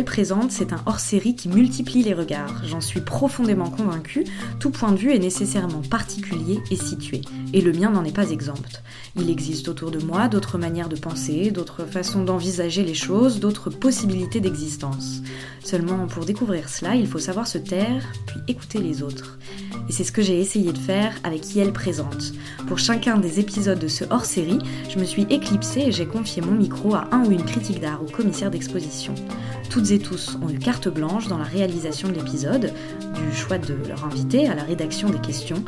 Présente, c'est un hors-série qui multiplie les regards. J'en suis profondément convaincue, tout point de vue est nécessairement particulier et situé. Et le mien n'en est pas exempt. Il existe autour de moi d'autres manières de penser, d'autres façons d'envisager les choses, d'autres possibilités d'existence. Seulement, pour découvrir cela, il faut savoir se taire, puis écouter les autres. Et c'est ce que j'ai essayé de faire avec Yel Présente. Pour chacun des épisodes de ce hors-série, je me suis éclipsée et j'ai confié mon micro à un ou une critique d'art ou commissaire d'exposition. Toutes et tous ont eu carte blanche dans la réalisation de l'épisode, du choix de leur invité à la rédaction des questions.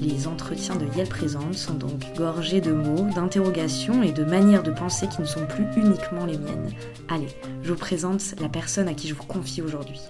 Les entretiens de Yel Présente sont donc gorgés de mots, d'interrogations et de manières de penser qui ne sont plus uniquement les miennes. Allez, je vous présente la personne à qui je vous confie aujourd'hui.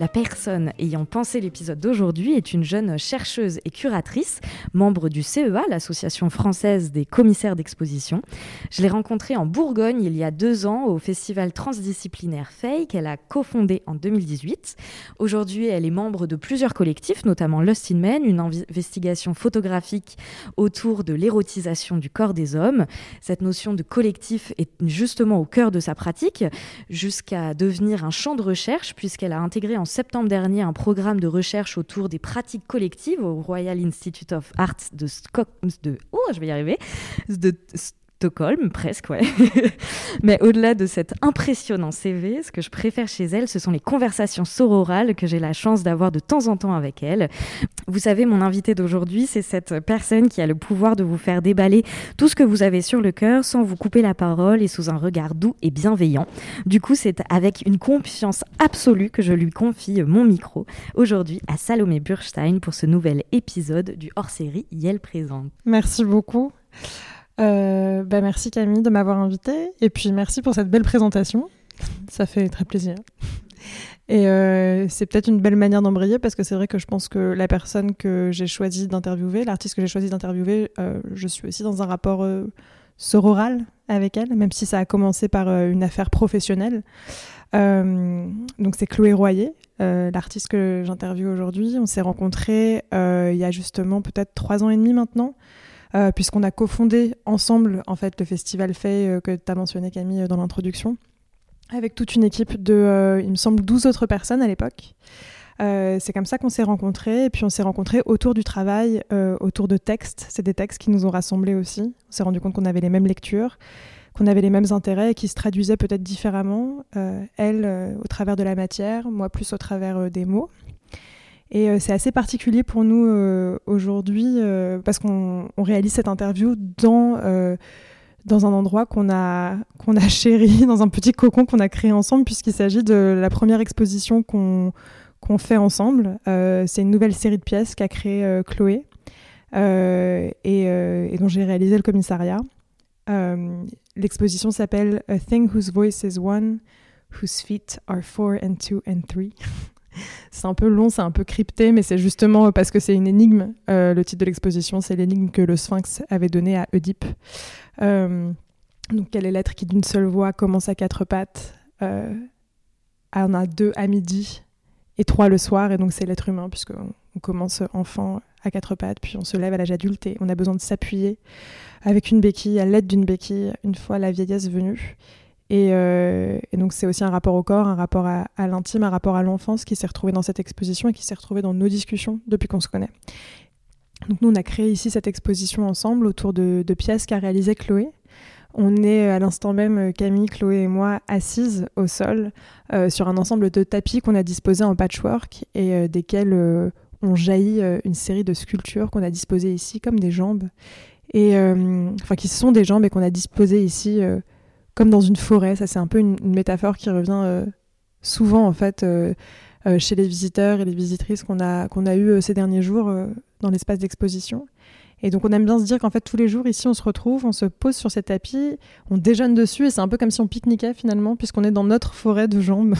La personne ayant pensé l'épisode d'aujourd'hui est une jeune chercheuse et curatrice, membre du CEA, l'Association française des commissaires d'exposition. Je l'ai rencontrée en Bourgogne il y a deux ans au festival transdisciplinaire FEI qu'elle a cofondé en 2018. Aujourd'hui, elle est membre de plusieurs collectifs, notamment Lost in Men, une investigation photographique autour de l'érotisation du corps des hommes. Cette notion de collectif est justement au cœur de sa pratique, jusqu'à devenir un champ de recherche, puisqu'elle a intégré en septembre dernier un programme de recherche autour des pratiques collectives au Royal Institute of Arts de, oh, je vais y arriver, Stockholm, presque, ouais. Mais au-delà de cet impressionnant CV, ce que je préfère chez elle, ce sont les conversations sororales que j'ai la chance d'avoir de temps en temps avec elle. Vous savez, mon invité d'aujourd'hui, c'est cette personne qui a le pouvoir de vous faire déballer tout ce que vous avez sur le cœur sans vous couper la parole et sous un regard doux et bienveillant. Du coup, c'est avec une confiance absolue que je lui confie mon micro aujourd'hui à Salomé Burstein pour ce nouvel épisode du hors-série Yel Présente. Merci beaucoup. Euh, bah merci Camille de m'avoir invité et puis merci pour cette belle présentation. Ça fait très plaisir. Et euh, c'est peut-être une belle manière d'embrayer parce que c'est vrai que je pense que la personne que j'ai choisi d'interviewer, l'artiste que j'ai choisi d'interviewer, euh, je suis aussi dans un rapport sororal avec elle, même si ça a commencé par une affaire professionnelle. donc c'est Chloé Royer, l'artiste que j'interviewe aujourd'hui. On s'est rencontrés il y a justement peut-être trois ans et demi maintenant. Euh, puisqu'on a cofondé ensemble en fait le festival Fay euh, que tu as mentionné Camille dans l'introduction, avec toute une équipe de, euh, il me semble, 12 autres personnes à l'époque. c'est comme ça qu'on s'est rencontrés, et puis on s'est rencontrés autour du travail, autour de textes. C'est des textes qui nous ont rassemblés aussi. On s'est rendu compte qu'on avait les mêmes lectures, qu'on avait les mêmes intérêts et qui se traduisaient peut-être différemment. elle, au travers de la matière, moi plus au travers des mots. Et euh, c'est assez particulier pour nous euh, aujourd'hui euh, parce qu'on réalise cette interview dans, dans un endroit qu'on a, qu'on a chéri, dans un petit cocon qu'on a créé ensemble, puisqu'il s'agit de la première exposition qu'on qu'on fait ensemble. c'est une nouvelle série de pièces qu'a créée Chloé et, et, dont j'ai réalisé le commissariat. L'exposition s'appelle A Thing Whose Voice is One, Whose Feet Are Four and Two and Three. c'est un peu long, c'est un peu crypté, mais c'est justement parce que c'est une énigme. Euh, le titre de l'exposition, c'est l'énigme que le Sphinx avait donnée à Oedipe. Euh, donc, quelle est l'être qui d'une seule voix commence à quatre pattes euh, On a deux à midi et trois le soir, et donc c'est l'être humain, puisqu'on on commence enfant à quatre pattes, puis on se lève à l'âge adulte et on a besoin de s'appuyer avec une béquille, à l'aide d'une béquille, une fois la vieillesse venue. Euh, et, donc c'est aussi un rapport au corps, un rapport à, l'intime, un rapport à l'enfance qui s'est retrouvé dans cette exposition et qui s'est retrouvé dans nos discussions depuis qu'on se connaît. Donc nous, on a créé ici cette exposition ensemble autour de, pièces qu'a réalisé Chloé. On est à l'instant même, Camille, Chloé et moi, assises au sol euh, sur un ensemble de tapis qu'on a disposés en patchwork et euh, desquels ont jailli une série de sculptures qu'on a disposées ici comme des jambes. Et enfin, qui sont des jambes et qu'on a disposées ici comme dans une forêt. Ça, c'est un peu une, métaphore qui revient euh, souvent, en fait, euh, euh, chez les visiteurs et les visitrices qu'on a, qu'on a eu ces derniers jours dans l'espace d'exposition. Et donc, on aime bien se dire qu'en fait, tous les jours, ici, on se retrouve, on se pose sur ces tapis, on déjeune dessus, et c'est un peu comme si on pique-niquait finalement, puisqu'on est dans notre forêt de jambes.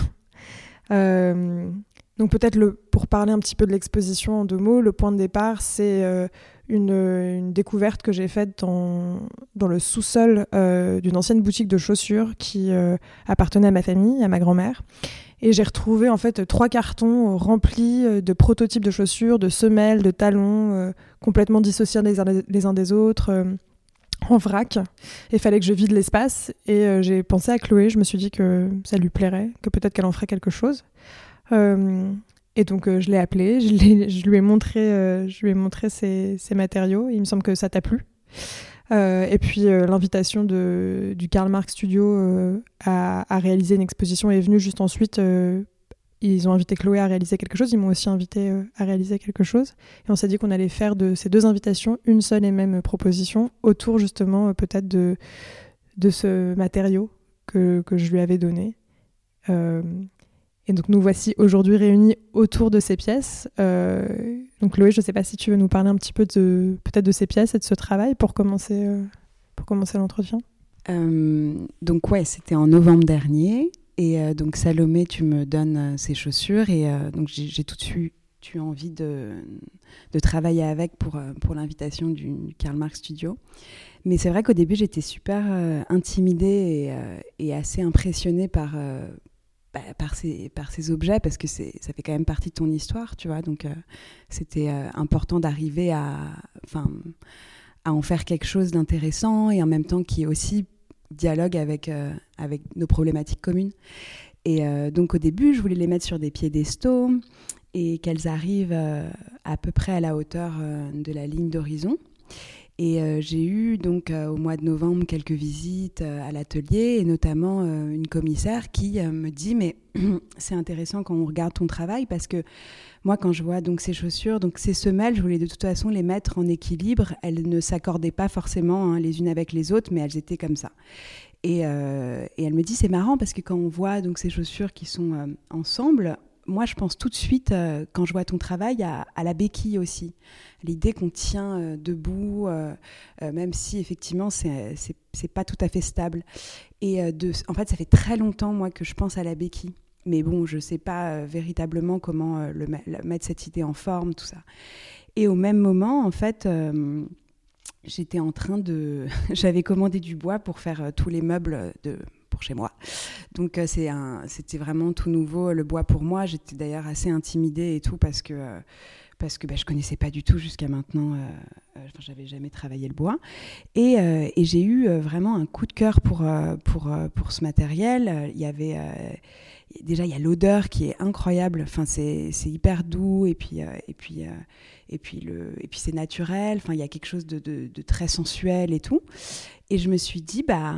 donc, peut-être, pour parler un petit peu de l'exposition en deux mots, le point de départ, c'est une, découverte que j'ai faite dans, dans le sous-sol euh, d'une ancienne boutique de chaussures qui euh, appartenait à ma famille, à ma grand-mère. Et j'ai retrouvé en fait trois cartons remplis euh, de prototypes de chaussures, de semelles, de talons, complètement dissociés les uns, des autres, en vrac. Il fallait que je vide l'espace. Et j'ai pensé à Chloé. Je me suis dit que ça lui plairait, que peut-être qu'elle en ferait quelque chose. Et donc je l'ai appelée, je, lui ai montré, je lui ai montré ses, matériaux. Il me semble que ça t'a plu. et puis l'invitation du Karl Marx Studio à, réaliser une exposition est venue juste ensuite ils ont invité Chloé à réaliser quelque chose, ils m'ont aussi invité euh, à réaliser quelque chose. Et on s'est dit qu'on allait faire de ces deux invitations une seule et même proposition autour justement euh, peut-être de, ce matériau que, je lui avais donné. Euh, et donc nous voici aujourd'hui réunis autour de ces pièces. donc Chloé, je ne sais pas si tu veux nous parler un petit peu de peut-être de ces pièces et de ce travail pour commencer, pour commencer l'entretien. donc ouais, c'était en novembre dernier. Et euh, donc Salomé, tu me donnes euh, ces chaussures et euh, donc j'ai tout de suite eu envie de, de travailler avec pour, pour l'invitation du Karl Marx Studio. Mais c'est vrai qu'au début, j'étais super intimidée et, assez impressionnée par, bah, par, ces, par objets parce que ça fait quand même partie de ton histoire, tu vois. Donc c'était important d'arriver à, en faire quelque chose d'intéressant et en même temps qui aussi dialogue avec, euh, avec nos problématiques communes. Et euh, donc au début, je voulais les mettre sur des piédestaux et qu'elles arrivent euh, à peu près à la hauteur de la ligne d'horizon. Et j'ai eu donc au mois de novembre quelques visites à l'atelier et notamment une commissaire qui me dit mais c'est intéressant quand on regarde ton travail parce que moi, quand je vois donc ces chaussures, donc ces semelles, je voulais de toute façon les mettre en équilibre. Elles ne s'accordaient pas forcément hein, les unes avec les autres, mais elles étaient comme ça. Et, euh, elle me dit c'est marrant parce que quand on voit donc ces chaussures qui sont euh, ensemble, moi je pense tout de suite euh, quand je vois ton travail à, la béquille aussi, l'idée qu'on tient debout, même si effectivement c'est pas tout à fait stable. Et en fait ça fait très longtemps moi que je pense à la béquille. Mais bon, je ne sais pas euh, véritablement comment euh, le, mettre cette idée en forme, tout ça. Et au même moment, en fait, euh, j'étais en train de... J'avais commandé du bois pour faire tous les meubles de pour chez moi. Donc c'était vraiment tout nouveau le bois pour moi. J'étais d'ailleurs assez intimidée et tout parce que parce que bah, je connaissais pas du tout jusqu'à maintenant. Euh, enfin, j'avais jamais travaillé le bois et, j'ai eu vraiment un coup de cœur pour pour pour ce matériel. Il y avait déjà il y a l'odeur qui est incroyable enfin c'est hyper doux et puis euh, et puis euh, et puis le et puis c'est naturel enfin il y a quelque chose de, de, très sensuel et tout et je me suis dit bah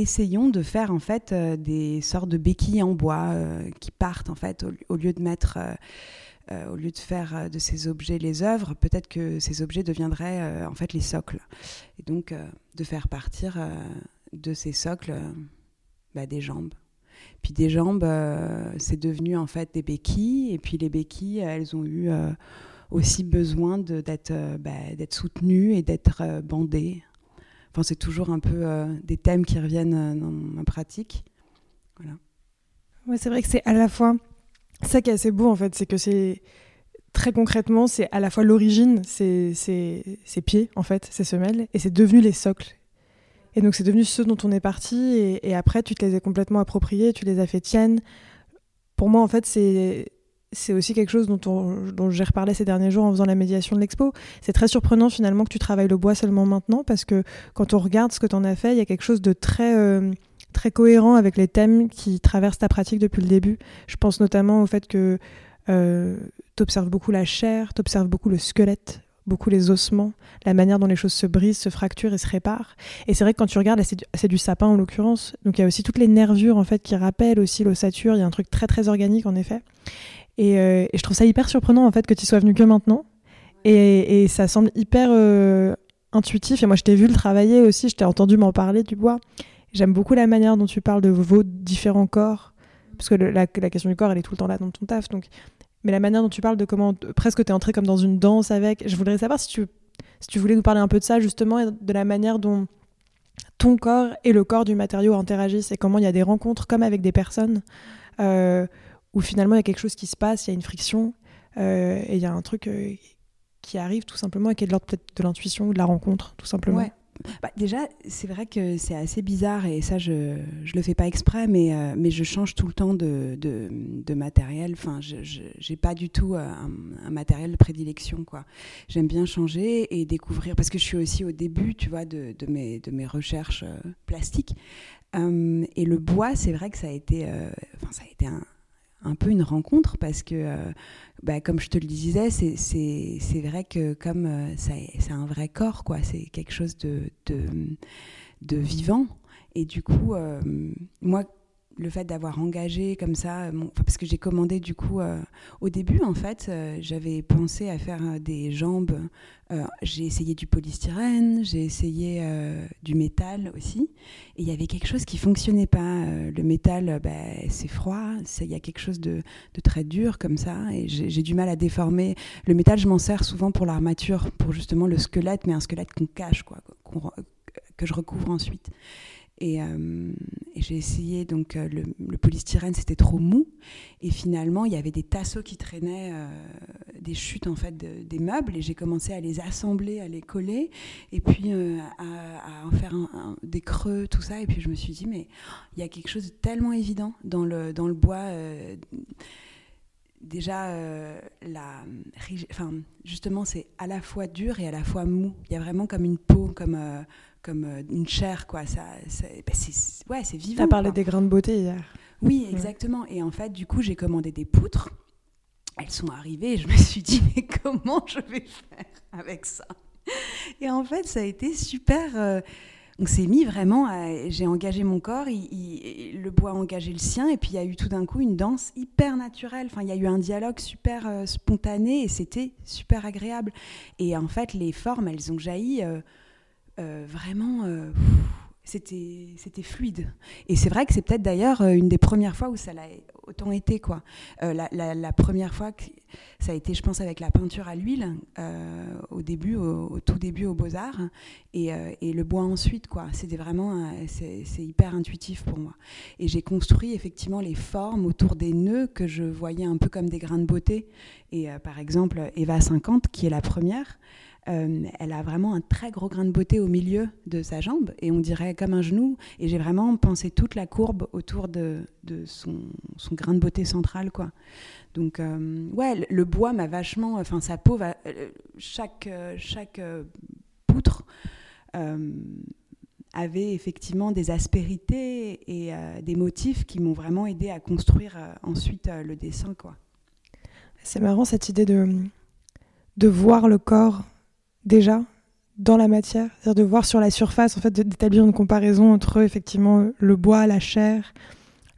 essayons de faire en fait euh, des sortes de béquilles en bois qui partent en fait au, lieu de mettre au lieu de faire de ces objets les œuvres, peut-être que ces objets deviendraient en fait les socles. Et donc de faire partir de ces socles bah, des jambes. Puis des jambes, euh, c'est devenu en fait des béquilles. Et puis les béquilles, elles ont eu euh, aussi besoin d'être euh, bah, soutenues et d'être bandées. C'est toujours un peu des thèmes qui reviennent dans ma pratique. Voilà. Ouais, c'est vrai que c'est à la fois ça qui est assez beau en fait, c'est que c'est très concrètement, c'est à la fois l'origine, c'est ses pieds en fait, ces semelles, et c'est devenu les socles. Et donc c'est devenu ceux dont on est parti et, après tu te les as complètement appropriés, tu les as fait tiennes. Pour moi en fait c'est c'est aussi quelque chose dont, j'ai reparlé ces derniers jours en faisant la médiation de l'expo. C'est très surprenant finalement que tu travailles le bois seulement maintenant parce que quand on regarde ce que tu en as fait, il y a quelque chose de très, euh, très cohérent avec les thèmes qui traversent ta pratique depuis le début. Je pense notamment au fait que euh, tu observes beaucoup la chair, tu observes beaucoup le squelette, beaucoup les ossements, la manière dont les choses se brisent, se fracturent et se réparent. Et c'est vrai que quand tu regardes, c'est du, sapin en l'occurrence. Donc il y a aussi toutes les nervures en fait qui rappellent aussi l'ossature. Il y a un truc très très organique en effet. Et, euh, je trouve ça hyper surprenant en fait que tu sois venu que maintenant. Et, ça semble hyper euh, intuitif. Et moi je t'ai vu le travailler aussi, je t'ai entendu m'en parler du bois. J'aime beaucoup la manière dont tu parles de vos différents corps. Parce que la, question du corps, elle est tout le temps là dans ton taf. Donc mais la manière dont tu parles de comment presque tu es entré comme dans une danse avec, je voudrais savoir si tu, si tu voulais nous parler un peu de ça justement, et de la manière dont ton corps et le corps du matériau interagissent et comment il y a des rencontres comme avec des personnes euh, où finalement il y a quelque chose qui se passe, il y a une friction euh, et il y a un truc euh, qui arrive tout simplement et qui est de l'ordre peut-être de l'intuition ou de la rencontre tout simplement. Bah, déjà, c'est vrai que c'est assez bizarre et ça, je ne le fais pas exprès, mais, euh, mais je change tout le temps de, de, matériel. Enfin, je n'ai pas du tout un, matériel de prédilection. quoi. J'aime bien changer et découvrir, parce que je suis aussi au début, tu vois, de, de mes, de mes recherches plastiques. et le bois, c'est vrai que ça a été, enfin, ça a été un, un peu une rencontre parce que, bah, comme je te le disais, c'est vrai que comme euh, c'est un vrai corps, quoi, c'est quelque chose de, de, de, vivant. Et du coup, euh, moi, le fait d'avoir engagé comme ça, parce que j'ai commandé du coup euh, au début en fait, euh, j'avais pensé à faire euh, des jambes. j'ai essayé du polystyrène, j'ai essayé du métal aussi, et il y avait quelque chose qui fonctionnait pas. le métal, bah, c'est froid, il y a quelque chose de, de, très dur comme ça, et j'ai du mal à déformer. Le métal, je m'en sers souvent pour l'armature, pour justement le squelette, mais un squelette qu'on cache, quoi, que je recouvre ensuite. Euh, et, j'ai essayé, donc euh, le, polystyrène c'était trop mou. Et finalement, il y avait des tasseaux qui traînaient, euh, des chutes en fait des meubles. Et j'ai commencé à les assembler, à les coller, et puis à, en faire des creux, tout ça. Et puis je me suis dit, mais il y a quelque chose de tellement évident dans le, dans le bois déjà, la, enfin, justement, c'est à la fois dur et à la fois mou. Il y a vraiment comme une peau, comme, comme euh, une chair, quoi. Ça, bah, c'est, ouais, c'est vivant. Tu as parlé des grains de beauté hier. Oui, exactement. Et en fait, du coup, j'ai commandé des poutres. Elles sont arrivées et je me suis dit, mais comment je vais faire avec ça? Et en fait, ça a été super. Euh, on s'est mis vraiment, j'ai engagé mon corps, le bois a engagé le sien, et puis il y a eu tout d'un coup une danse hyper naturelle. Enfin, il y a eu un dialogue super euh, spontané et c'était super agréable. Et en fait, les formes, elles ont jailli. Euh, vraiment, euh, c'était c'était fluide. Et c'est vrai que c'est peut-être d'ailleurs euh, une des premières fois où ça l'a autant été. quoi. la, première fois que ça a été, je pense, avec la peinture à l'huile, au début, au, tout début aux Beaux-Arts, et, et, le bois ensuite. C'était vraiment, c'est hyper intuitif pour moi. Et j'ai construit effectivement les formes autour des nœuds que je voyais un peu comme des grains de beauté. Et par exemple, Eva 50, qui est la première, euh, elle a vraiment un très gros grain de beauté au milieu de sa jambe et on dirait comme un genou. Et j'ai vraiment pensé toute la courbe autour de, son, grain de beauté central, quoi. Donc euh, ouais, le, bois m'a vachement, enfin sa peau euh, chaque chaque poutre avait effectivement des aspérités et des motifs qui m'ont vraiment aidé à construire ensuite le dessin. C'est marrant cette idée de de voir le corps déjà dans la matière, c'est-à-dire de voir sur la surface, en fait, d'établir une comparaison entre effectivement le bois, la chair,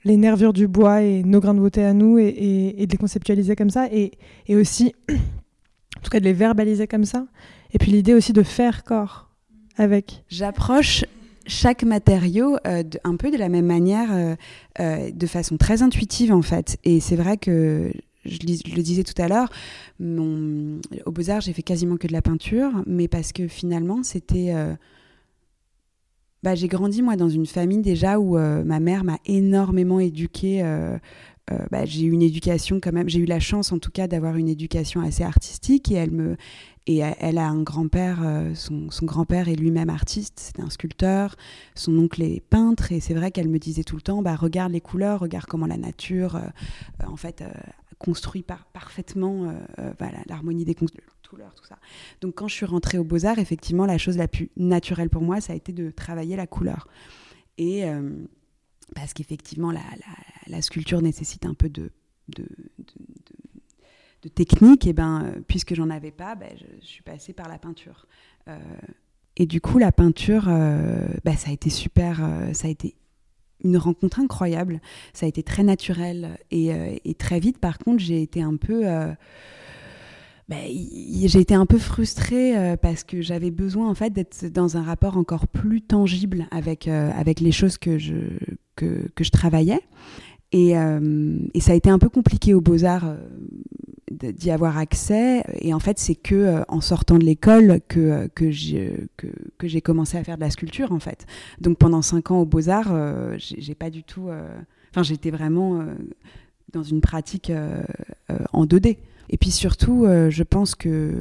les nervures du bois et nos grains de beauté à nous, et, de les conceptualiser comme ça, et, aussi, en tout cas, de les verbaliser comme ça. Et puis l'idée aussi de faire corps avec. J'approche chaque matériau euh, un peu de la même manière, euh, euh, de façon très intuitive en fait. Et c'est vrai que je, le disais tout à l'heure, au Beaux-Arts, j'ai fait quasiment que de la peinture, mais parce que finalement, c'était. Euh, bah, j'ai grandi, moi, dans une famille déjà où euh, ma mère m'a énormément éduquée. Euh, bah, j'ai eu une éducation quand même, j'ai eu la chance en tout cas d'avoir une éducation assez artistique et elle me, et elle a un grand-père, son, grand-père est lui-même artiste, c'est un sculpteur, son oncle est peintre, et c'est vrai qu'elle me disait tout le temps, bah, regarde les couleurs, regarde comment la nature, en fait, construit par, parfaitement euh, euh, voilà, l'harmonie des couleurs, tout ça. Donc quand je suis rentrée aux Beaux-Arts, effectivement, la chose la plus naturelle pour moi, ça a été de travailler la couleur. Et euh, parce qu'effectivement, la, la, sculpture nécessite un peu de, de, de, technique, et ben, puisque j'en avais pas, ben, je, suis passée par la peinture. et du coup, la peinture, ben, ça a été super, ça a été une rencontre incroyable. Ça a été très naturel et, euh, très vite. Par contre, j'ai été un peu, euh, ben, j'ai été un peu frustrée euh, parce que j'avais besoin en fait d'être dans un rapport encore plus tangible avec avec les choses que je que, je travaillais. Et, et, ça a été un peu compliqué aux Beaux Arts d'y avoir accès. Et en fait, c'est que euh, en sortant de l'école que, euh, que j'ai que, j'ai commencé à faire de la sculpture, en fait. Donc pendant cinq ans aux Beaux-Arts, euh, j'ai pas du tout. Enfin, j'étais vraiment dans une pratique en 2D. Et puis surtout, euh, je pense que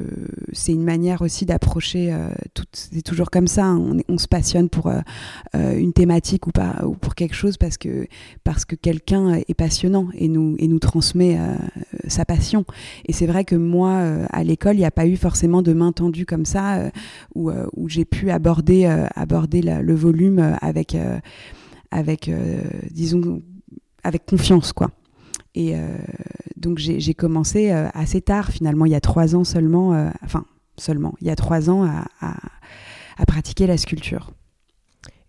c'est une manière aussi d'approcher. Euh, c'est toujours comme ça. Hein. on, se passionne pour euh, une thématique ou pas ou pour quelque chose parce que parce que quelqu'un est passionnant et nous et nous transmet sa passion. Et c'est vrai que moi, à l'école, il n'y a pas eu forcément de main tendue comme ça où, où j'ai pu aborder aborder le volume avec avec disons avec confiance quoi. Et euh, donc j'ai commencé euh, assez tard, finalement, il y a trois ans seulement, euh, enfin seulement, il y a trois ans à, à, pratiquer la sculpture.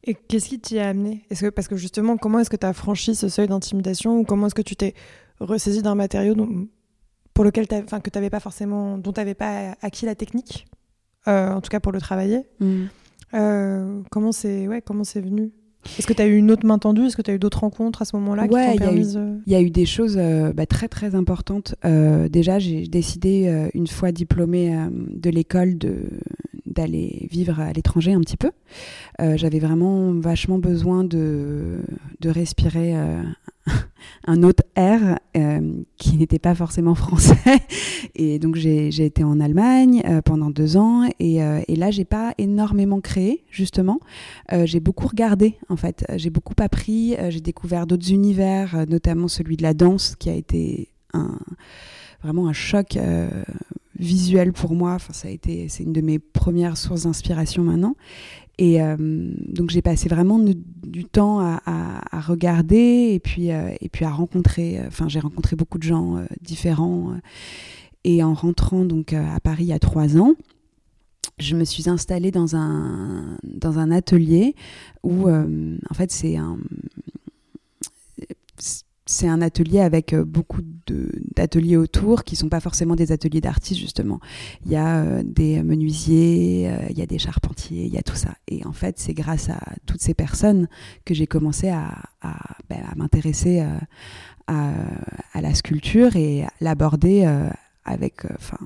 Et qu'est-ce qui t'y a amené? Est -ce que, Parce que justement, comment est-ce que tu as franchi ce seuil d'intimidation ou comment est-ce que tu t'es ressaisi d'un matériau dont, pour lequel enfin que avais pas forcément, dont tu n'avais pas acquis la technique, en tout cas pour le travailler mmh. Comment c'est ouais, comment c'est venu? Est-ce que tu as eu une autre main tendue? Est-ce que tu as eu d'autres rencontres à ce moment-là Ouais, il y, a eu des choses euh, bah, très très importantes. Euh, déjà, j'ai décidé, euh, une fois diplômée de l'école, d'aller vivre à l'étranger un petit peu. J'avais vraiment vachement besoin de, respirer un autre air euh, qui n'était pas forcément français. Et donc j'ai été en Allemagne euh, pendant deux ans et, euh, et là j'ai pas énormément créé justement. j'ai beaucoup regardé en fait. J'ai beaucoup appris. j'ai découvert d'autres univers, notamment celui de la danse qui a été un, vraiment un choc visuel pour moi. Enfin, ça a été, c'est une de mes premières sources d'inspiration maintenant. Et euh, donc j'ai passé vraiment du, temps à, regarder et puis, euh, et puis à rencontrer. Enfin, j'ai rencontré beaucoup de gens euh, différents. et en rentrant donc à Paris il y a trois ans, je me suis installée dans un, dans un atelier où, en fait, c'est un c'est un atelier avec euh, beaucoup d'ateliers autour qui sont pas forcément des ateliers d'artistes justement. Il y a euh, des menuisiers, euh, il y a des charpentiers, il y a tout ça. Et en fait, c'est grâce à toutes ces personnes que j'ai commencé à, ben, m'intéresser à, la sculpture et l'aborder avec, enfin,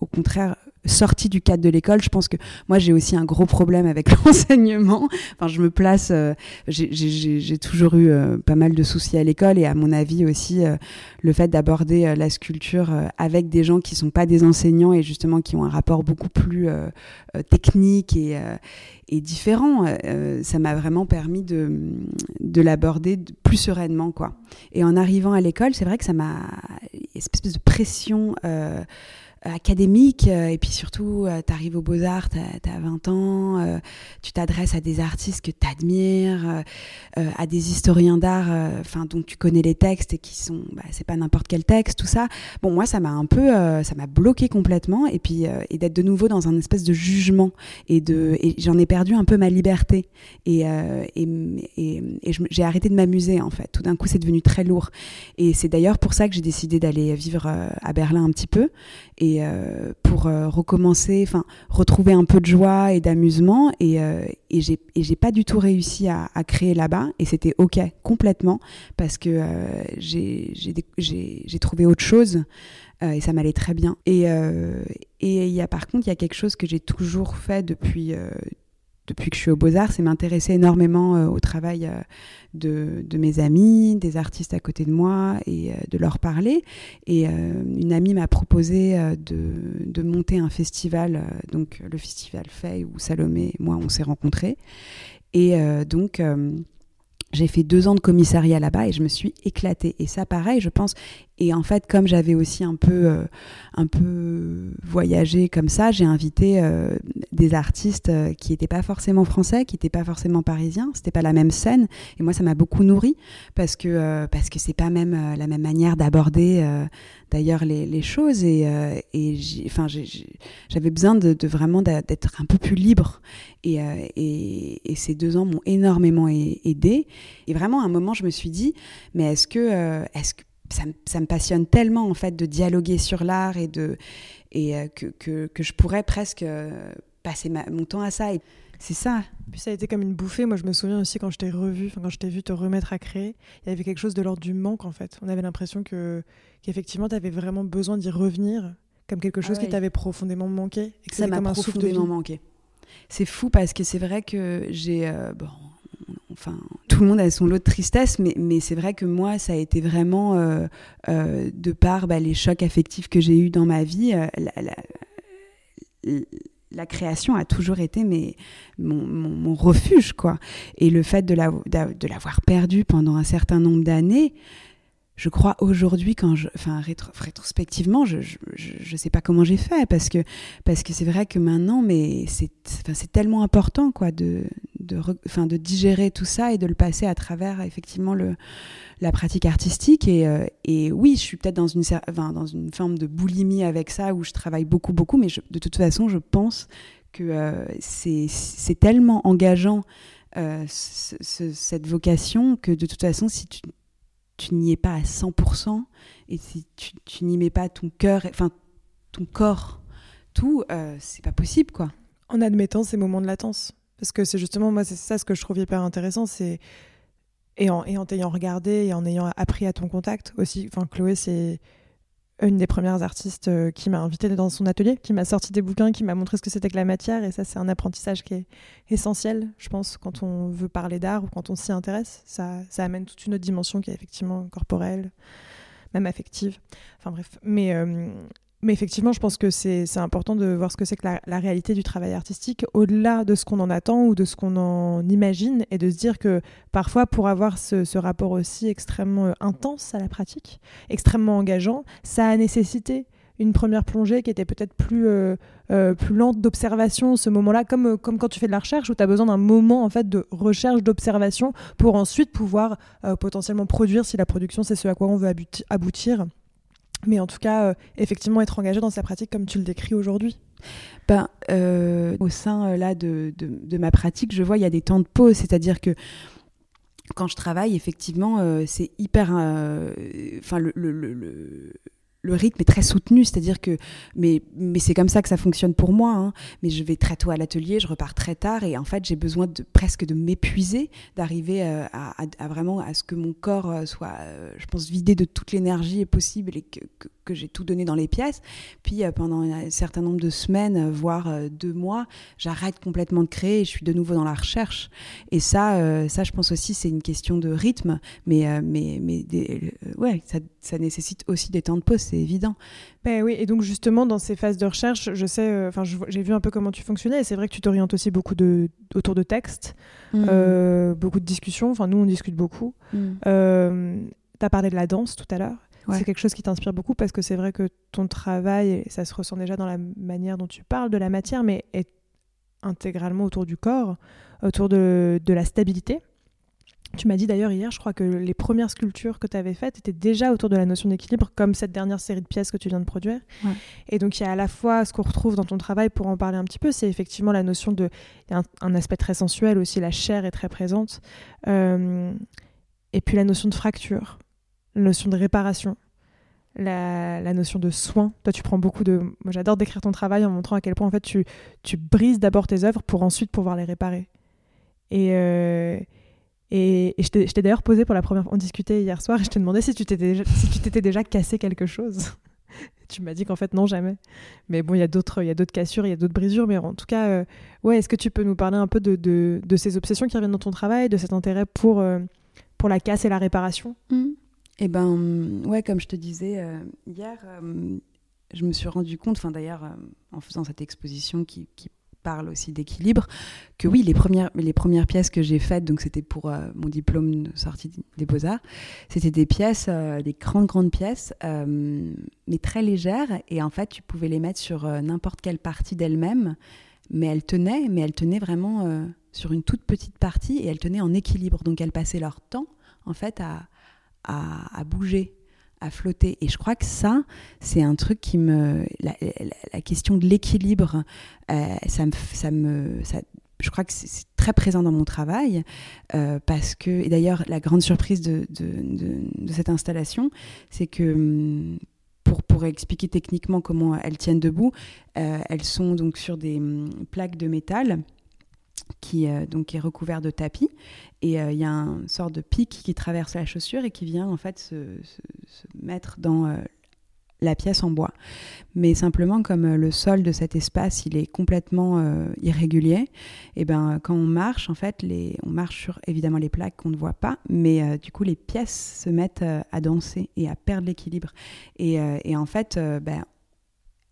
au contraire, sortie du cadre de l'école. Je pense que moi, j'ai aussi un gros problème avec l'enseignement. Enfin, je me place. Euh, j'ai toujours eu euh, pas mal de soucis à l'école et à mon avis aussi euh, le fait d'aborder la sculpture avec des gens qui sont pas des enseignants et justement qui ont un rapport beaucoup plus technique et, et différent. ça m'a vraiment permis de, de l'aborder plus sereinement, quoi. Et en arrivant à l'école, c'est vrai que ça m'a espèce de pression. Euh, académique euh, et puis surtout euh, tu arrives aux beaux-arts, tu as, 20 ans, tu t'adresses à des artistes que tu admires, à des historiens d'art enfin dont tu connais les textes et qui sont bah, c'est pas n'importe quel texte, tout ça. Bon moi ça m'a un peu ça m'a bloqué complètement et puis et d'être de nouveau dans un espèce de jugement et j'en ai perdu un peu ma liberté et et, et, et j'ai arrêté de m'amuser en fait. Tout d'un coup c'est devenu très lourd et c'est d'ailleurs pour ça que j'ai décidé d'aller vivre à Berlin un petit peu et et euh, pour euh, recommencer, enfin retrouver un peu de joie et d'amusement. Et, euh, j'ai pas du tout réussi à, créer là-bas. Et c'était ok complètement parce que j'ai trouvé autre chose et ça m'allait très bien. Et et il y a par contre il y a quelque chose que j'ai toujours fait depuis depuis que je suis au Beaux-Arts, c'est m'intéresser énormément euh, au travail euh, de, mes amis, des artistes à côté de moi et euh, de leur parler. Et une amie m'a proposé de, de, monter un festival, donc le festival Fay, où Salomé et moi on s'est rencontrés. Et donc j'ai fait deux ans de commissariat là-bas et je me suis éclatée. Et ça, pareil, je pense. Et en fait, comme j'avais aussi un peu, euh, un peu voyagé comme ça, j'ai invité euh, des artistes euh, qui n'étaient pas forcément français, qui n'étaient pas forcément parisiens. C'était pas la même scène. Et moi, ça m'a beaucoup nourri parce que parce que c'est pas même la même manière d'aborder d'ailleurs les, choses. Et, et enfin, j'avais besoin de, vraiment d'être un peu plus libre. Et, et, et ces deux ans m'ont énormément aidé. Et vraiment, à un moment, je me suis dit, mais est-ce que, est-ce que ça, me passionne tellement en fait de dialoguer sur l'art et de et euh, que, que, que, je pourrais presque euh, passer mon temps à ça. C'est ça. Puis ça a été comme une bouffée. Moi, je me souviens aussi quand je t'ai revu, quand je t'ai vu te remettre à créer, il y avait quelque chose de l'ordre du manque en fait. On avait l'impression que qu'effectivement, tu avais vraiment besoin d'y revenir, comme quelque chose ah qui t'avait profondément manqué. Et que ça m'a profondément manqué. C'est fou parce que c'est vrai que j'ai euh, bon, enfin tout le monde a son lot de tristesse, mais, mais c'est vrai que moi, ça a été vraiment, de par bah, les chocs affectifs que j'ai eus dans ma vie, la, la, création a toujours été mes, mon, refuge, quoi. Et le fait de l'avoir la, perdu pendant un certain nombre d'années, je crois aujourd'hui, quand je, enfin rétrospectivement, je, je, sais pas comment j'ai fait parce que parce que c'est vrai que maintenant, mais c'est c'est tellement important quoi de de enfin de digérer tout ça et de le passer à travers effectivement le la pratique artistique et, euh, et oui, je suis peut-être dans une enfin, dans une forme de boulimie avec ça où je travaille beaucoup beaucoup, mais de toute façon, je pense que euh, c'est tellement engageant. Euh, cette vocation que de toute façon si tu tu n'y es pas à 100% et si tu, tu n'y mets pas ton cœur, enfin ton corps, tout, euh, c'est pas possible quoi. En admettant ces moments de latence. Parce que c'est justement, moi, c'est ça ce que je trouve hyper intéressant, c'est. Et en, et en t'ayant regardé et en ayant appris à ton contact aussi. Enfin, Chloé, c'est une des premières artistes euh, qui m'a invité dans son atelier, qui m'a sorti des bouquins, qui m'a montré ce que c'était que la matière. Et ça, c'est un apprentissage qui est essentiel, je pense, quand on veut parler d'art ou quand on s'y intéresse. Ça, ça amène toute une autre dimension qui est effectivement corporelle, même affective. Enfin bref. Mais, euh, mais effectivement, je pense que c'est important de voir ce que c'est que la, réalité du travail artistique, au-delà de ce qu'on en attend ou de ce qu'on en imagine, et de se dire que parfois, pour avoir ce, rapport aussi extrêmement euh, intense à la pratique, extrêmement engageant, ça a nécessité une première plongée qui était peut-être plus, euh, euh, plus lente d'observation, ce moment-là, comme, comme quand tu fais de la recherche, où tu as besoin d'un moment en fait de recherche, d'observation, pour ensuite pouvoir potentiellement produire, si la production c'est ce à quoi on veut aboutir mais en tout cas, euh, effectivement, être engagé dans sa pratique comme tu le décris aujourd'hui. Ben, euh, au sein euh, là de, ma pratique, je vois il y a des temps de pause, c'est-à-dire que quand je travaille, effectivement, c'est hyper, enfin le, le rythme est très soutenu, c'est-à-dire que, mais, mais c'est comme ça que ça fonctionne pour moi. Hein. Mais je vais très tôt à l'atelier, je repars très tard, et en fait, j'ai besoin de presque de m'épuiser, d'arriver euh, à, vraiment à ce que mon corps euh, soit, euh, je pense, vidé de toute l'énergie possible et que, que, que j'ai tout donné dans les pièces. Puis pendant un certain nombre de semaines, voire deux mois, j'arrête complètement de créer et je suis de nouveau dans la recherche. Et ça, ça, je pense aussi, c'est une question de rythme, mais, mais, mais ouais, ça, ça nécessite aussi des temps de pause c'est évident. Ben oui, et donc justement dans ces phases de recherche, je sais, euh, enfin j'ai vu un peu comment tu fonctionnais, et c'est vrai que tu t'orientes aussi beaucoup de, autour de textes, mm. euh, beaucoup de discussions, enfin nous on discute beaucoup. Mm. Euh, tu as parlé de la danse tout à l'heure. C'est quelque chose qui t'inspire beaucoup parce que c'est vrai que ton travail, ça se ressent déjà dans la manière dont tu parles de la matière, mais est intégralement autour du corps, autour de, de la stabilité. Tu m'as dit d'ailleurs hier, je crois que les premières sculptures que tu avais faites étaient déjà autour de la notion d'équilibre, comme cette dernière série de pièces que tu viens de produire. Et donc il y a à la fois ce qu'on retrouve dans ton travail, pour en parler un petit peu, c'est effectivement la notion de... Il y a un, aspect très sensuel aussi, la chair est très présente. Euh, et puis la notion de fracture, la notion de réparation, la, notion de soin. Toi, tu prends beaucoup de... Moi, j'adore décrire ton travail en montrant à quel point en fait tu, tu brises d'abord tes œuvres pour ensuite pouvoir les réparer. Et... Euh, et, je t'ai d'ailleurs posé pour la première fois, on discutait hier soir, et je t'ai demandé si tu t'étais déjà, si déjà cassé quelque chose. tu m'as dit qu'en fait non, jamais. Mais bon, il y a d'autres cassures, il y a d'autres brisures, mais en tout cas, euh, ouais, est-ce que tu peux nous parler un peu de, de, de, ces obsessions qui reviennent dans ton travail, de cet intérêt pour, euh, pour la casse et la réparation? Mmh. Eh ben, ouais, comme je te disais euh, hier, je me suis rendu compte, enfin d'ailleurs, en faisant cette exposition qui, qui parle aussi d'équilibre, que oui, les premières, les premières pièces que j'ai faites, donc c'était pour euh, mon diplôme de sortie des Beaux-Arts, c'était des pièces, euh, des grandes, grandes pièces, euh, mais très légères, et en fait, tu pouvais les mettre sur n'importe quelle partie d'elles-mêmes, mais elles tenaient, mais elles tenaient vraiment sur une toute petite partie, et elles tenaient en équilibre, donc elles passaient leur temps, en fait, à, à, à bouger à flotter. Et je crois que ça, c'est un truc qui me... La, question de l'équilibre, euh, ça me... Ça me ça, je crois que c'est très présent dans mon travail euh, parce que, et d'ailleurs, la grande surprise de, de, cette installation, c'est que hum, pour, pour, expliquer techniquement comment elles tiennent debout, euh, elles sont donc sur des hum, plaques de métal qui euh, donc est recouvert de tapis et euh, il y a un sort de pic qui traverse la chaussure et qui vient en fait se, mettre dans euh, la pièce en bois. Mais simplement, comme le sol de cet espace, il est complètement irrégulier, et ben quand on marche, en fait, les, on marche sur évidemment les plaques qu'on ne voit pas, mais du coup, les pièces se mettent à danser et à perdre l'équilibre. Et, et, en fait, ben,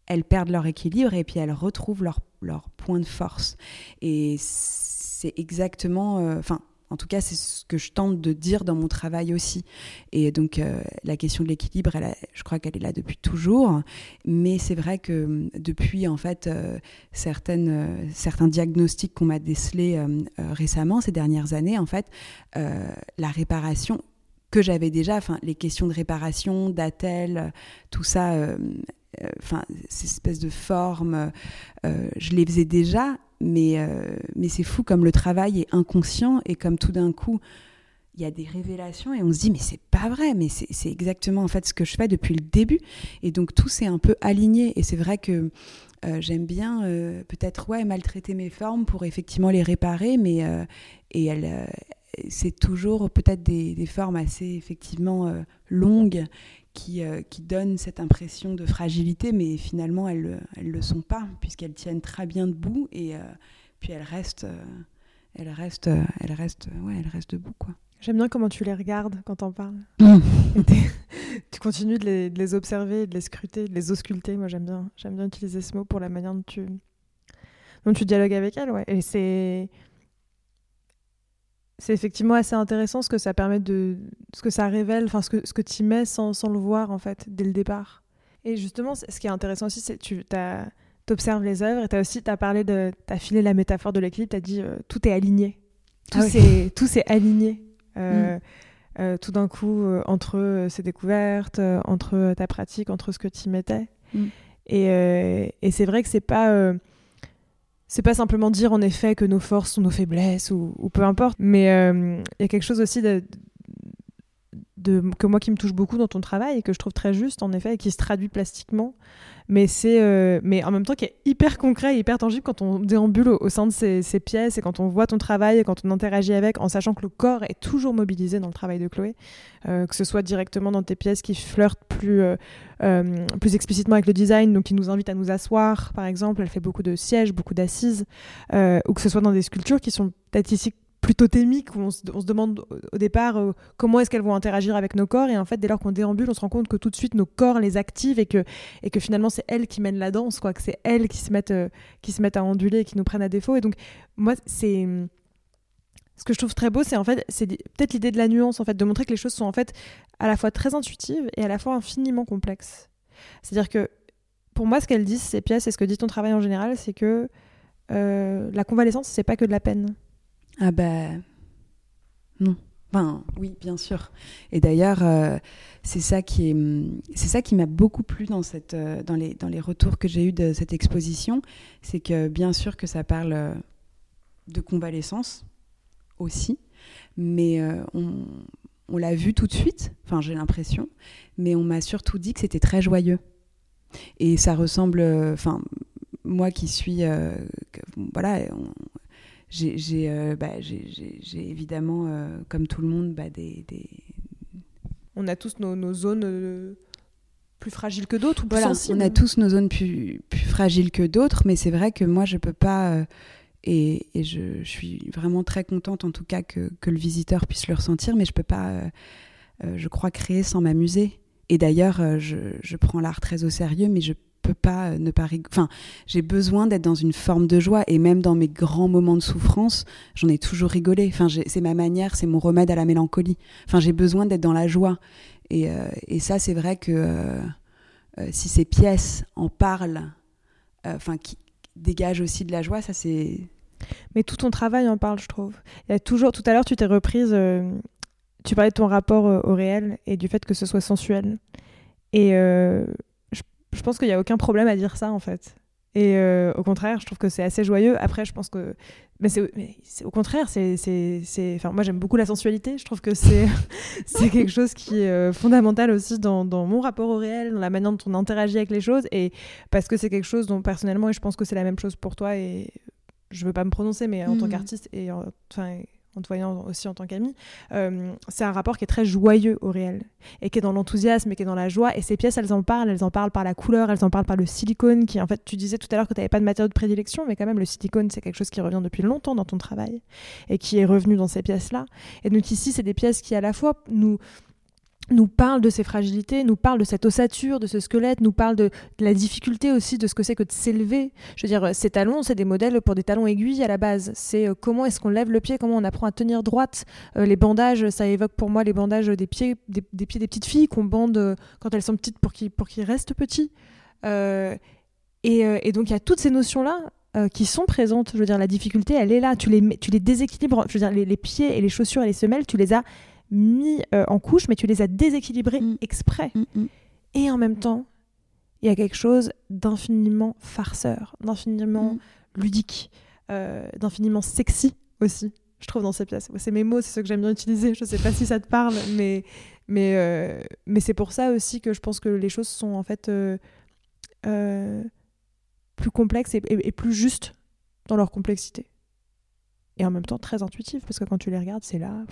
elles perdent leur équilibre et puis elles retrouvent leur, leur point de force. Et c'est exactement, enfin, en tout cas, c'est ce que je tente de dire dans mon travail aussi. Et donc, euh, la question de l'équilibre, je crois qu'elle est là depuis toujours. Mais c'est vrai que hum, depuis, en fait, euh, certaines, euh, certains diagnostics qu'on m'a décelés récemment, ces dernières années, en fait, la réparation que j'avais déjà, enfin, les questions de réparation, d'attel, tout ça, enfin, ces espèces de formes, je les faisais déjà mais, euh, mais c'est fou comme le travail est inconscient et comme tout d'un coup, il y a des révélations et on se dit mais c'est pas vrai, mais c'est exactement en fait ce que je fais depuis le début. Et donc tout s'est un peu aligné. Et c'est vrai que euh, j'aime bien euh, peut-être ouais maltraiter mes formes pour effectivement les réparer, mais et c'est toujours peut-être des, des, formes assez effectivement longues qui, euh, qui donnent cette impression de fragilité, mais finalement elles ne le sont pas, puisqu'elles tiennent très bien debout et euh, puis elles restent, euh, elles restent, elles restent, ouais, elles restent debout. quoi. J'aime bien comment tu les regardes quand on parles. Tu continues de les, de les, observer, de les scruter, de les ausculter. Moi, j'aime bien, j'aime bien utiliser ce mot pour la manière dont tu, dont tu dialogues avec elles. Ouais. Et c'est, c'est effectivement assez intéressant ce que ça permet de ce que ça révèle enfin ce que ce que tu mets sans, sans, le voir en fait dès le départ. Et justement ce qui est intéressant aussi c'est tu observes les œuvres et tu as aussi as parlé de tu as filé la métaphore de l'équilibre tu as dit euh, tout est aligné. Tout ah c'est tout s'est aligné. Euh, mm. euh, tout d'un coup entre ces découvertes entre ta pratique entre ce que tu mettais. Mm. et, et c'est vrai que c'est pas c'est pas simplement dire en effet que nos forces sont nos faiblesses ou, peu importe, mais euh, il y a quelque chose aussi de, que moi qui me touche beaucoup dans ton travail et que je trouve très juste en effet et qui se traduit plastiquement. Mais c'est euh, mais en même temps qui est hyper concret et hyper tangible quand on déambule au, sein de ces, pièces et quand on voit ton travail et quand on interagit avec en sachant que le corps est toujours mobilisé dans le travail de Chloé. Euh, que ce soit directement dans tes pièces qui flirtent plus euh, plus explicitement avec le design donc qui nous invitent à nous asseoir par exemple. Elle fait beaucoup de sièges beaucoup d'assises ou que ce soit dans des sculptures qui sont peut-être ici plus totémiques où on se, demande au départ euh, comment est-ce qu'elles vont interagir avec nos corps et en fait dès lors qu'on déambule on se rend compte que tout de suite nos corps les activent et que, et que finalement c'est elles qui mènent la danse quoi que c'est elles qui se mettent euh, qui se mettent à onduler et qui nous prennent à défaut. Et donc moi c'est ce que je trouve très beau c'est en fait c'est peut-être l'idée de la nuance en fait de montrer que les choses sont en fait à la fois très intuitives et à la fois infiniment complexes. C'est-à-dire que pour moi ce qu'elles disent ces pièces et ce que dit ton travail en général c'est que euh, la convalescence c'est pas que de la peine ah ben non. Enfin, oui, bien sûr. Et d'ailleurs, euh, c'est ça qui m'a beaucoup plu euh, dans les, retours que j'ai eus de cette exposition, c'est que bien sûr que ça parle euh, de convalescence aussi, mais on, on l'a vu tout de suite. Enfin, j'ai l'impression, mais on m'a surtout dit que c'était très joyeux. Et ça ressemble, enfin, moi qui suis, voilà, euh, bah, j'ai évidemment, euh, comme tout le monde, bah, des, On a tous nos, zones euh, plus fragiles que d'autres ou plus On a tous nos zones plus, plus fragiles que d'autres, mais c'est vrai que moi, je peux pas... et, et je, je, suis vraiment très contente, en tout cas, que, que, le visiteur puisse le ressentir, mais je peux pas, je crois, créer sans m'amuser. Et d'ailleurs, je, je, prends l'art très au sérieux, mais je pas euh, ne pas Enfin, j'ai besoin d'être dans une forme de joie et même dans mes grands moments de souffrance, j'en ai toujours rigolé. Enfin, c'est ma manière, c'est mon remède à la mélancolie. Enfin, j'ai besoin d'être dans la joie. Et, euh, et ça, c'est vrai que euh, si ces pièces en parlent, enfin, qui dégagent aussi de la joie, ça c'est. Mais tout ton travail en parle, je trouve. Il y a toujours, tout à l'heure, tu t'es reprise. tu parlais de ton rapport au réel et du fait que ce soit sensuel. Et je pense qu'il n'y a aucun problème à dire ça en fait. Et euh, au contraire, je trouve que c'est assez joyeux. Après, je pense que. Mais c'est au contraire, c'est. Enfin, moi, j'aime beaucoup la sensualité. Je trouve que c'est quelque chose qui est euh, fondamental aussi dans, dans, mon rapport au réel, dans la manière dont on interagit avec les choses. Et parce que c'est quelque chose dont, personnellement, et je pense que c'est la même chose pour toi, et je veux pas me prononcer, mais en tant mmh. qu'artiste et en, enfin, en te voyant aussi en tant qu'ami, euh, c'est un rapport qui est très joyeux au réel et qui est dans l'enthousiasme et qui est dans la joie. Et ces pièces, elles en parlent, elles en parlent par la couleur, elles en parlent par le silicone qui, en fait, tu disais tout à l'heure que tu n'avais pas de matériau de prédilection, mais quand même, le silicone, c'est quelque chose qui revient depuis longtemps dans ton travail et qui est revenu dans ces pièces-là. Et donc ici, c'est des pièces qui, à la fois, nous nous parle de ses fragilités, nous parle de cette ossature, de ce squelette, nous parle de, la difficulté aussi de ce que c'est que de s'élever. Je veux dire, ces talons, c'est des modèles pour des talons aiguilles à la base. C'est euh, comment est-ce qu'on lève le pied, comment on apprend à tenir droite. Euh, les bandages, ça évoque pour moi les bandages des pieds des, pieds des petites filles qu'on bande euh, quand elles sont petites pour qu'ils restent petits. Et, donc il y a toutes ces notions-là qui sont présentes. Je veux dire, la difficulté, elle est là. Tu les, tu les déséquilibres. Je veux dire, les, les pieds et les chaussures et les semelles, tu les as mis euh, en couche, mais tu les as déséquilibrés mm. exprès. Mm, mm. Et en même temps, il y a quelque chose d'infiniment farceur, d'infiniment ludique, euh, d'infiniment sexy aussi, je trouve, dans ces pièces. C'est mes mots, c'est ce que j'aime bien utiliser. Je ne sais pas si ça te parle, mais, mais, euh, mais c'est pour ça aussi que je pense que les choses sont en fait plus complexes et, et plus justes dans leur complexité. Et en même temps très intuitives, parce que quand tu les regardes, c'est là,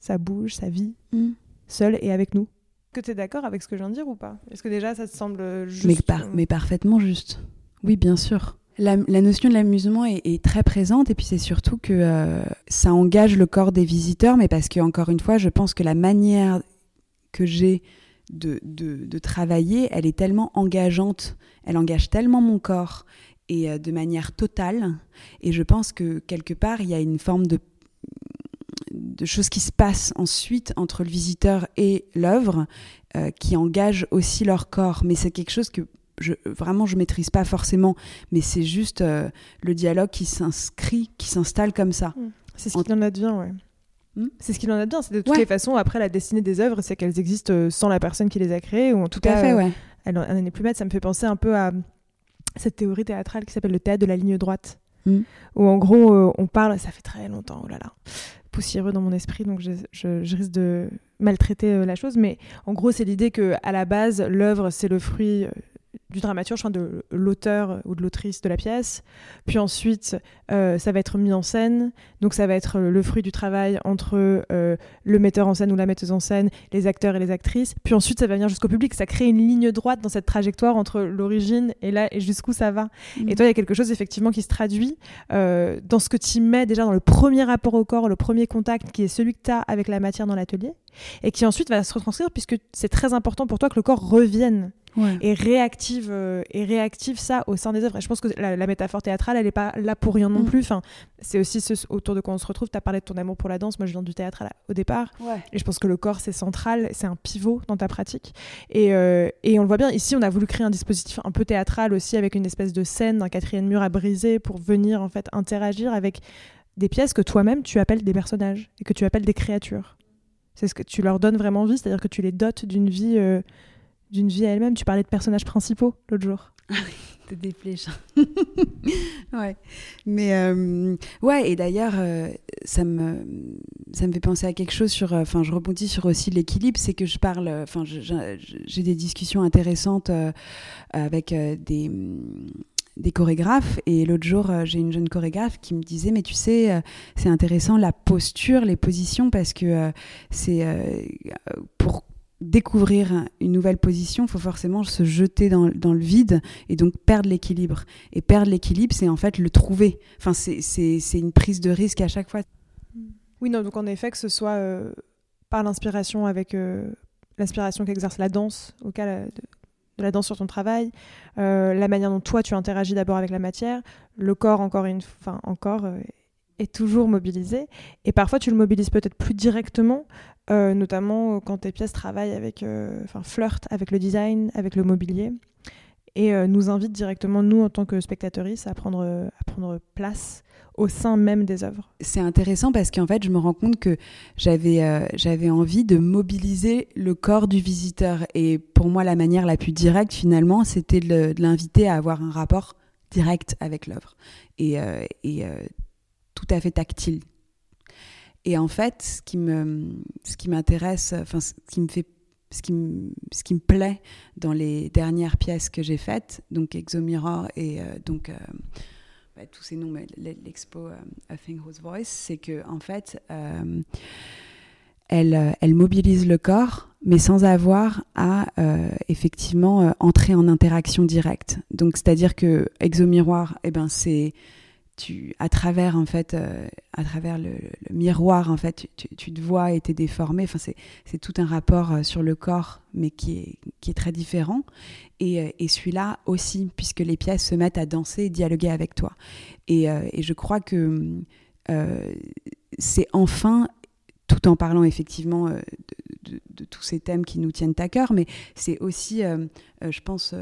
ça bouge, ça vit, mm. seul et avec nous. Que tu es d'accord avec ce que je viens de dire ou pas? Est-ce que déjà ça te semble juste mais, mais parfaitement juste. Oui, bien sûr. La, notion de l'amusement est, très présente et puis c'est surtout que euh, ça engage le corps des visiteurs, mais parce que encore une fois, je pense que la manière que j'ai de, de, travailler, elle est tellement engageante, elle engage tellement mon corps et euh, de manière totale. Et je pense que quelque part, il y a une forme de de choses qui se passent ensuite entre le visiteur et l'œuvre euh, qui engagent aussi leur corps. Mais c'est quelque chose que je, vraiment je maîtrise pas forcément, mais c'est juste euh, le dialogue qui s'inscrit, qui s'installe comme ça. Mmh. C'est ce qui en advient, ouais. Mmh. C'est ce qu'il en advient. C'est de toutes les façons, après la destinée des œuvres, c'est qu'elles existent euh, sans la personne qui les a créées, ou en tout, cas, fait, ouais. elle n'en est plus bête. Ça me fait penser un peu à cette théorie théâtrale qui s'appelle le théâtre de la ligne droite. Mmh. Où en gros, on parle, ça fait très longtemps, oh là là, poussiéreux dans mon esprit, donc je, je, risque de maltraiter euh, la chose. Mais en gros, c'est l'idée que à la base, l'œuvre, c'est le fruit euh, du dramaturge, enfin de l'auteur ou de l'autrice de la pièce. Puis ensuite, euh, ça va être mis en scène. Donc ça va être le fruit du travail entre euh, le metteur en scène ou la metteuse en scène, les acteurs et les actrices. Puis ensuite, ça va venir jusqu'au public. Ça crée une ligne droite dans cette trajectoire entre l'origine et là et jusqu'où ça va. Mm. Et toi, il y a quelque chose effectivement qui se traduit euh, dans ce que tu mets déjà dans le premier rapport au corps, le premier contact qui est celui que tu as avec la matière dans l'atelier et qui ensuite va se retranscrire puisque c'est très important pour toi que le corps revienne et réactive euh, et réactive ça au sein des œuvres. Et je pense que la, métaphore théâtrale, elle n'est pas là pour rien non mm. plus. Enfin, c'est aussi ce, autour de quoi on se retrouve. Tu as parlé de ton amour pour la danse. Moi, je viens du théâtre au départ. Et je pense que le corps, c'est central, c'est un pivot dans ta pratique. Et, euh, et, on le voit bien. Ici, on a voulu créer un dispositif un peu théâtral aussi, avec une espèce de scène, un quatrième mur à briser pour venir en fait interagir avec des pièces que toi-même tu appelles des personnages et que tu appelles des créatures. C'est ce que tu leur donnes vraiment vie, c'est-à-dire que tu les dotes d'une vie. Euh, d'une vie à elle-même. Tu parlais de personnages principaux l'autre jour. de des flèches. ouais. Mais euh, ouais, et d'ailleurs, euh, ça me ça me fait penser à quelque chose sur. Euh, enfin, je rebondis sur aussi l'équilibre, c'est que je parle. Enfin, j'ai des discussions intéressantes avec des des chorégraphes et l'autre jour j'ai une jeune chorégraphe qui me disait mais tu sais c'est intéressant la posture les positions parce que c'est pour découvrir une nouvelle position, il faut forcément se jeter dans, le vide et donc perdre l'équilibre. Et perdre l'équilibre, c'est en fait le trouver. Enfin, c'est une prise de risque à chaque fois. Oui, non, donc en effet, que ce soit euh, par l'inspiration avec euh, l'inspiration qu'exerce la danse, au cas de, la danse sur ton travail, euh, la manière dont toi tu interagis d'abord avec la matière, le corps encore une, enfin encore est toujours mobilisé et parfois tu le mobilises peut-être plus directement euh, notamment euh, quand tes pièces travaillent avec, euh, enfin, flirtent avec le design, avec le mobilier, et nous invitent directement, nous, en tant que spectateurs, à prendre, à prendre place au sein même des œuvres. C'est intéressant parce qu'en fait, je me rends compte que j'avais j'avais envie de mobiliser le corps du visiteur. Et pour moi, la manière la plus directe, finalement, c'était de l'inviter à avoir un rapport direct avec l'œuvre et, et tout à fait tactile, et en fait, ce qui me, ce qui m'intéresse, enfin, ce qui me fait, ce qui ce qui me plaît dans les dernières pièces que j'ai faites, donc Exomirror et euh, donc euh, bah, tous ces noms, mais l'expo A Thing Whose Voice, c'est que en fait, elle, elle mobilise le corps mais sans avoir à effectivement entrer en interaction directe. Donc, c'est-à-dire que exomiroir, eh ben, c'est tu, à travers en fait, euh, à travers le, miroir en fait, tu, te vois et t'es déformé. Enfin, c'est, tout un rapport euh, sur le corps, mais qui est, qui est très différent. Et, euh, et celui-là aussi, puisque les pièces se mettent à danser et dialoguer avec toi. Et, et je crois que c'est enfin, tout en parlant effectivement de, tous ces thèmes qui nous tiennent à cœur, mais c'est aussi, je pense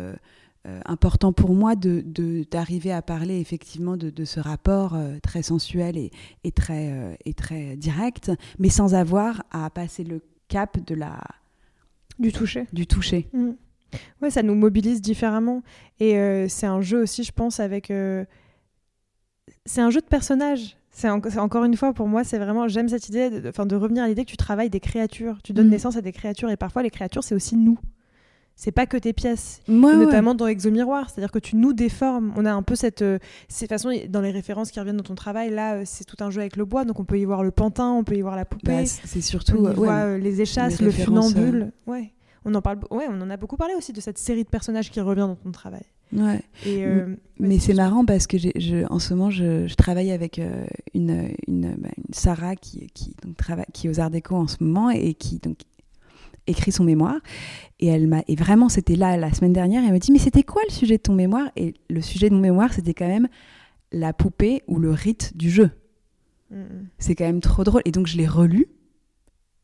euh, important pour moi d'arriver de, à parler effectivement de, ce rapport euh, très sensuel et, et très, euh, et très direct, mais sans avoir à passer le cap de la... Du toucher. Du toucher. Mmh. Ouais, ça nous mobilise différemment. Et c'est un jeu aussi, je pense, avec... C'est un jeu de personnages. C'est encore une fois pour moi, c'est vraiment j'aime cette idée, de, de revenir à l'idée que tu travailles des créatures, tu donnes mmh. naissance à des créatures et parfois les créatures c'est aussi nous c'est pas que tes pièces, notamment dans Exo Miroir, c'est-à-dire que tu nous déformes. On a un peu cette, euh, ces façons dans les références qui reviennent dans ton travail. Là, euh, c'est tout un jeu avec le bois, donc on peut y voir le pantin, on peut y voir la poupée. Bah, c'est surtout on y voit, euh, les échasses, le funambule. Ouais, on en parle. Ouais, on en a beaucoup parlé aussi de cette série de personnages qui revient dans ton travail. Ouais. Et, mais c'est marrant parce que je, en ce moment, je, travaille avec une, une, bah, une, Sarah qui, qui, donc, travaille, qui est aux Arts Déco en ce moment et qui donc écrit son mémoire. Et elle m'a, et vraiment, c'était là la semaine dernière. elle me dit, mais c'était quoi le sujet de ton mémoire? Et le sujet de mon mémoire, c'était quand même la poupée ou le rite du jeu. C'est quand même trop drôle. Et donc, je l'ai relu.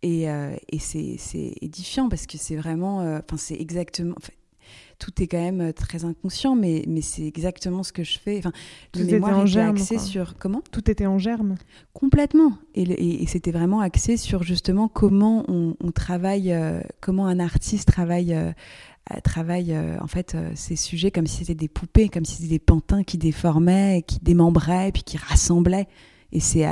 Et, euh, et c'est, édifiant parce que c'est vraiment, euh, enfin, c'est exactement, tout est quand même euh, très inconscient, mais, mais c'est exactement ce que je fais. Enfin, tout était en germe. Axé sur comment? Tout était en germe. Complètement. Et, et, c'était vraiment axé sur justement comment on, travaille, euh, comment un artiste travaille. Euh, travaille en fait ces sujets comme si c'était des poupées, comme si c'était des pantins qui déformaient, qui démembraient, puis qui rassemblaient. Et c'est,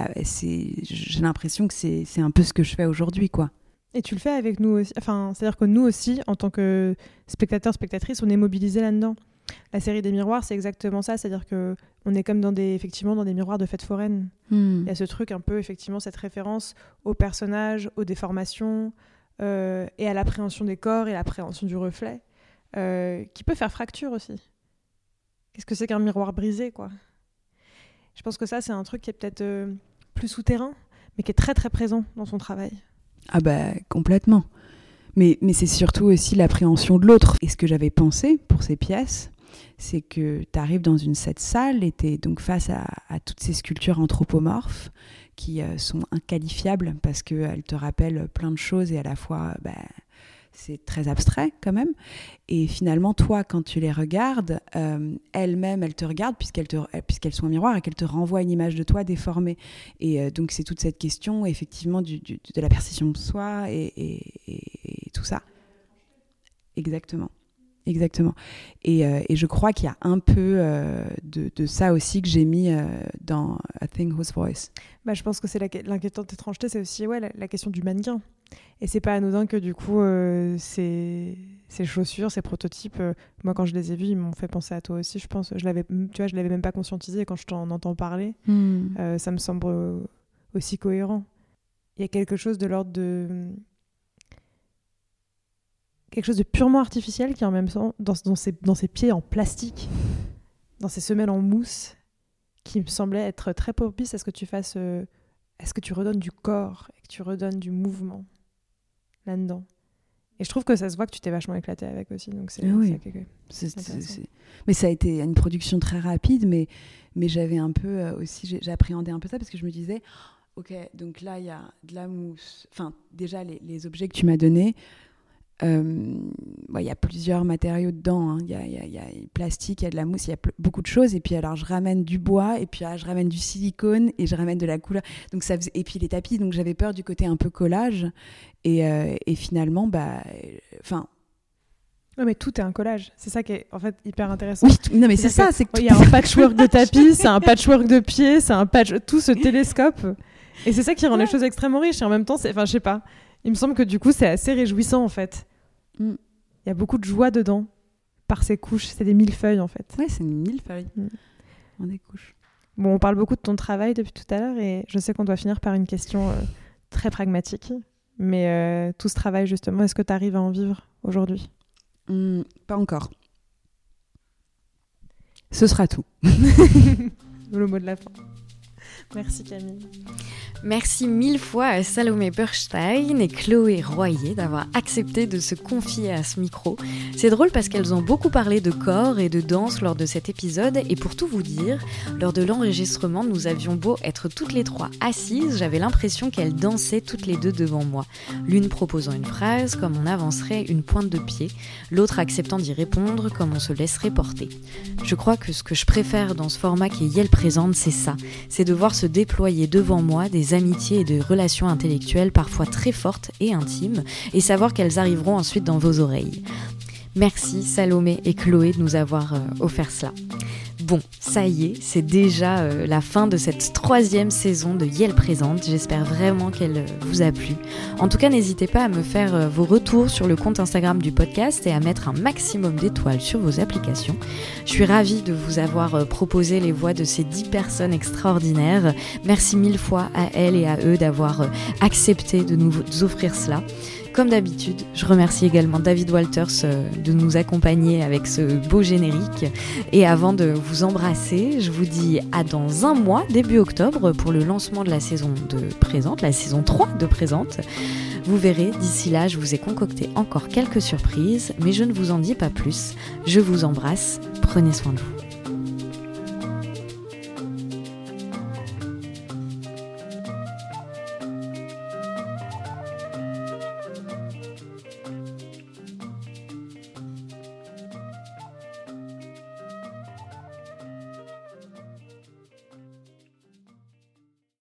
j'ai l'impression que c'est, c'est un peu ce que je fais aujourd'hui, quoi. Et tu le fais avec nous aussi. Enfin, c'est-à-dire que nous aussi, en tant que spectateurs, spectatrices, on est mobilisés là-dedans. La série des miroirs, c'est exactement ça. C'est-à-dire que on est comme dans des, effectivement, dans des miroirs de fête foraine. Hmm. Il y a ce truc un peu, effectivement, cette référence aux personnages, aux déformations euh, et à l'appréhension des corps et l'appréhension du reflet, euh, qui peut faire fracture aussi. Qu'est-ce que c'est qu'un miroir brisé, quoi? Je pense que ça, c'est un truc qui est peut-être euh, plus souterrain, mais qui est très très présent dans son travail. Ah bah complètement. Mais, mais c'est surtout aussi l'appréhension de l'autre. Et ce que j'avais pensé pour ces pièces, c'est que tu arrives dans une cette salle et tu donc face à, toutes ces sculptures anthropomorphes qui euh, sont inqualifiables parce qu'elles te rappellent plein de choses et à la fois bah, c'est très abstrait quand même. Et finalement, toi, quand tu les regardes, euh, elles-mêmes, elles te regardent puisqu'elles, puisqu'elles sont un miroir et qu'elles te renvoient une image de toi déformée. Et euh, donc, c'est toute cette question, effectivement, de la perception de soi et tout ça. Exactement. Exactement. Et, euh, et, je crois qu'il y a un peu euh, de, de, ça aussi que j'ai mis euh, dans A Thing Whose Voice. Bah, je pense que c'est l'inquiétante étrangeté, c'est aussi ouais, la, question du mannequin. Et c'est pas anodin que du coup, ces, ces, chaussures, ces prototypes, moi quand je les ai vus, ils m'ont fait penser à toi aussi, je pense. Je l'avais, tu vois, je l'avais même pas conscientisé quand je t'en entends parler. Hmm. ça me semble aussi cohérent. Il y a quelque chose de l'ordre de quelque chose de purement artificiel qui en même temps, dans, dans, ses, dans ses pieds en plastique, dans ses semelles en mousse, qui me semblait être très propice à ce que tu fasses, euh, à ce que tu redonnes du corps et que tu redonnes du mouvement là-dedans. Et je trouve que ça se voit que tu t'es vachement éclaté avec aussi. Donc c'est, oui. Mais ça a été une production très rapide, mais, mais j'avais un peu euh, aussi, j'appréhendais un peu ça parce que je me disais, ok, donc là il y a de la mousse. Enfin, déjà les, les objets que tu m'as donnés, euh, il y a plusieurs matériaux dedans. Il y, a, y, y, a, plastique, il y a de la mousse, il y a beaucoup de choses. Et puis alors, je ramène du bois, et puis je ramène du silicone, et je ramène de la couleur. Donc ça et puis les tapis. Donc j'avais peur du côté un peu collage. Et, euh, et finalement, bah, enfin. non mais tout est un collage. C'est ça qui est en fait hyper intéressant. Oui, non mais c'est ça. C'est il y a un patchwork de tapis, c'est un patchwork de pieds, c'est un patch, tout ce télescope. Et c'est ça qui rend les choses extrêmement riches. Et en même temps, c'est, enfin, je sais pas. Il me semble que du coup, c'est assez réjouissant en fait. Mm. Il y a beaucoup de joie dedans, par ces couches. C'est des mille feuilles en fait. Ouais, c'est des mille feuilles. Mm. On des couches. Bon, on parle beaucoup de ton travail depuis tout à l'heure et je sais qu'on doit finir par une question très pragmatique. Mais tout ce travail, justement, est-ce que tu arrives à en vivre aujourd'hui? Hmm, Pas encore. Ce sera tout. Le mot de la fin. Merci Camille. Merci mille fois à Salomé Berstein et Chloé Royer d'avoir accepté de se confier à ce micro. C'est drôle parce qu'elles ont beaucoup parlé de corps et de danse lors de cet épisode et pour tout vous dire, lors de l'enregistrement, nous avions beau être toutes les trois assises, j'avais l'impression qu'elles dansaient toutes les deux devant moi. L'une proposant une phrase comme on avancerait une pointe de pied, l'autre acceptant d'y répondre comme on se laisserait porter. Je crois que ce que je préfère dans ce format qui est Yel présente, c'est ça, c'est de voir se déployer devant moi des amitiés et des relations intellectuelles parfois très fortes et intimes, et savoir qu'elles arriveront ensuite dans vos oreilles. Merci Salomé et Chloé de nous avoir euh, offert cela. Bon, ça y est, c'est déjà euh, la fin de cette troisième saison de Yel Présente. J'espère vraiment qu'elle euh, vous a plu. En tout cas, n'hésitez pas à me faire euh, vos retours sur le compte Instagram du podcast et à mettre un maximum d'étoiles sur vos applications. Je suis ravie de vous avoir proposé les voix de ces dix personnes extraordinaires. Merci mille fois à elles et à eux d'avoir accepté de nous offrir cela. Comme d'habitude, je remercie également David Walters euh, de nous accompagner avec ce beau générique. Et avant de vous embrasser, je vous dis à dans un mois, début octobre, pour le lancement de la saison de Présente, la saison 3 de Présente. Vous verrez, d'ici là, je vous ai concocté encore quelques surprises, mais je ne vous en dis pas plus. Je vous embrasse, prenez soin de vous.